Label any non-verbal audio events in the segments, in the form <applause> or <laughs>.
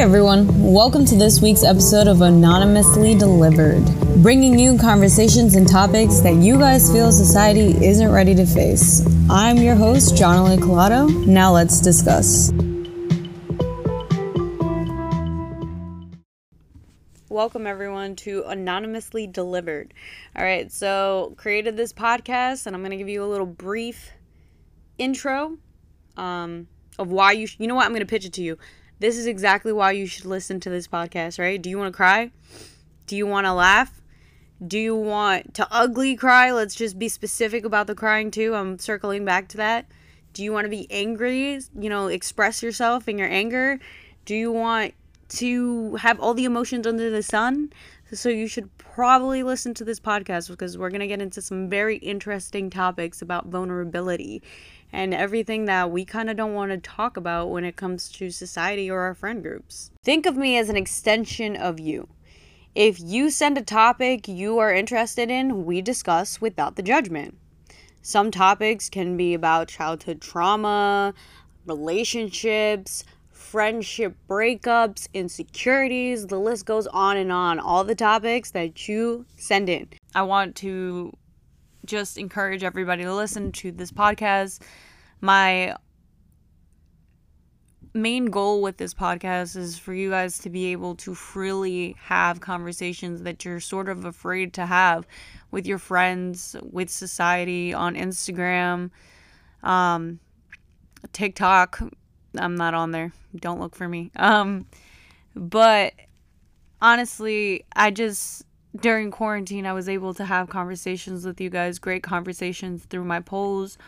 everyone, welcome to this week's episode of Anonymously Delivered, bringing you conversations and topics that you guys feel society isn't ready to face. I'm your host, John Lee Collado. Now let's discuss. Welcome everyone to Anonymously Delivered. All right, so created this podcast, and I'm gonna give you a little brief intro um, of why you. Sh- you know what? I'm gonna pitch it to you this is exactly why you should listen to this podcast, right? Do you want to cry? Do you want to laugh? Do you want to ugly cry? Let's just be specific about the crying too. I'm circling back to that. Do you want to be angry? You know, express yourself in your anger. Do you want to have all the emotions under the sun? So you should probably listen to this podcast because we're going to get into some very interesting topics about vulnerability and everything that we kind of don't want to talk about when it comes to society or our friend groups. Think of me as an extension of you. If you send a topic you are interested in, we discuss without the judgment. Some topics can be about childhood trauma, relationships, friendship breakups, insecurities, the list goes on and on. All the topics that you send in. I want to just encourage everybody to listen to this podcast. My main goal with this podcast is for you guys to be able to freely have conversations that you're sort of afraid to have with your friends, with society, on Instagram, um, TikTok. I'm not on there. Don't look for me. Um, but honestly, I just during quarantine, I was able to have conversations with you guys, great conversations through my polls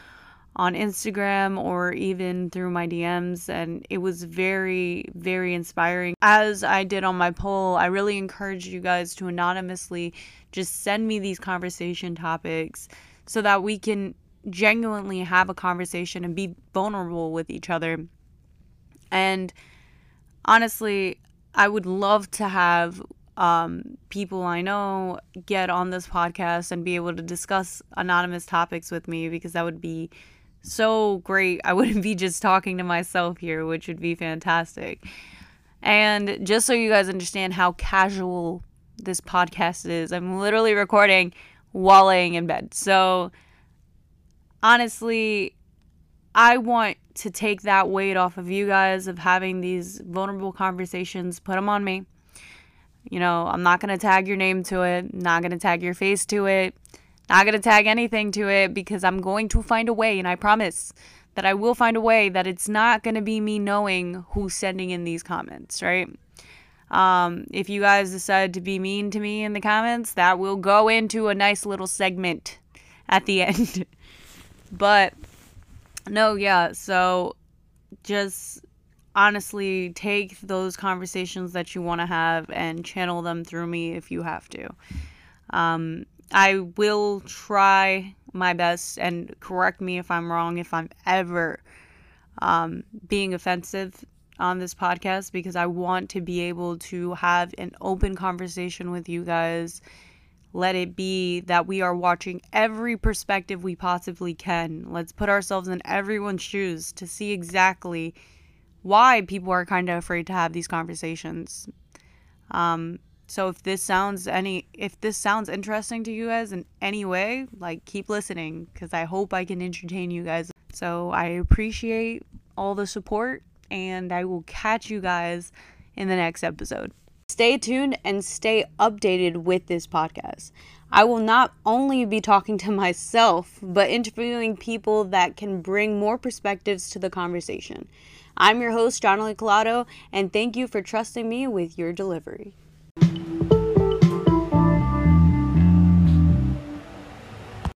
on Instagram or even through my DMs. And it was very, very inspiring. As I did on my poll, I really encourage you guys to anonymously just send me these conversation topics so that we can genuinely have a conversation and be vulnerable with each other. And honestly, I would love to have um, people I know get on this podcast and be able to discuss anonymous topics with me because that would be so great. I <laughs> wouldn't be just talking to myself here, which would be fantastic. And just so you guys understand how casual this podcast is, I'm literally recording while laying in bed. So honestly, I want to take that weight off of you guys of having these vulnerable conversations, put them on me you know, I'm not going to tag your name to it, not going to tag your face to it, not going to tag anything to it because I'm going to find a way. And I promise that I will find a way that it's not going to be me knowing who's sending in these comments, right? Um, if you guys decide to be mean to me in the comments, that will go into a nice little segment at the <laughs> end. but no, yeah, so just honestly take those conversations that you want to have and channel them through me if you have to. Um, I will try my best and correct me if I'm wrong, if I'm ever um, being offensive on this podcast, because I want to be able to have an open conversation with you guys. Let it be that we are watching every perspective we possibly can. Let's put ourselves in everyone's shoes to see exactly why people are kind of afraid to have these conversations. Um, so if this sounds any if this sounds interesting to you guys in any way, like keep listening because I hope I can entertain you guys. So I appreciate all the support and I will catch you guys in the next episode. Stay tuned and stay updated with this podcast. I will not only be talking to <laughs> myself, but interviewing people that can bring more perspectives to the conversation. I'm your host, Lee Collado, and thank you for trusting me with your delivery.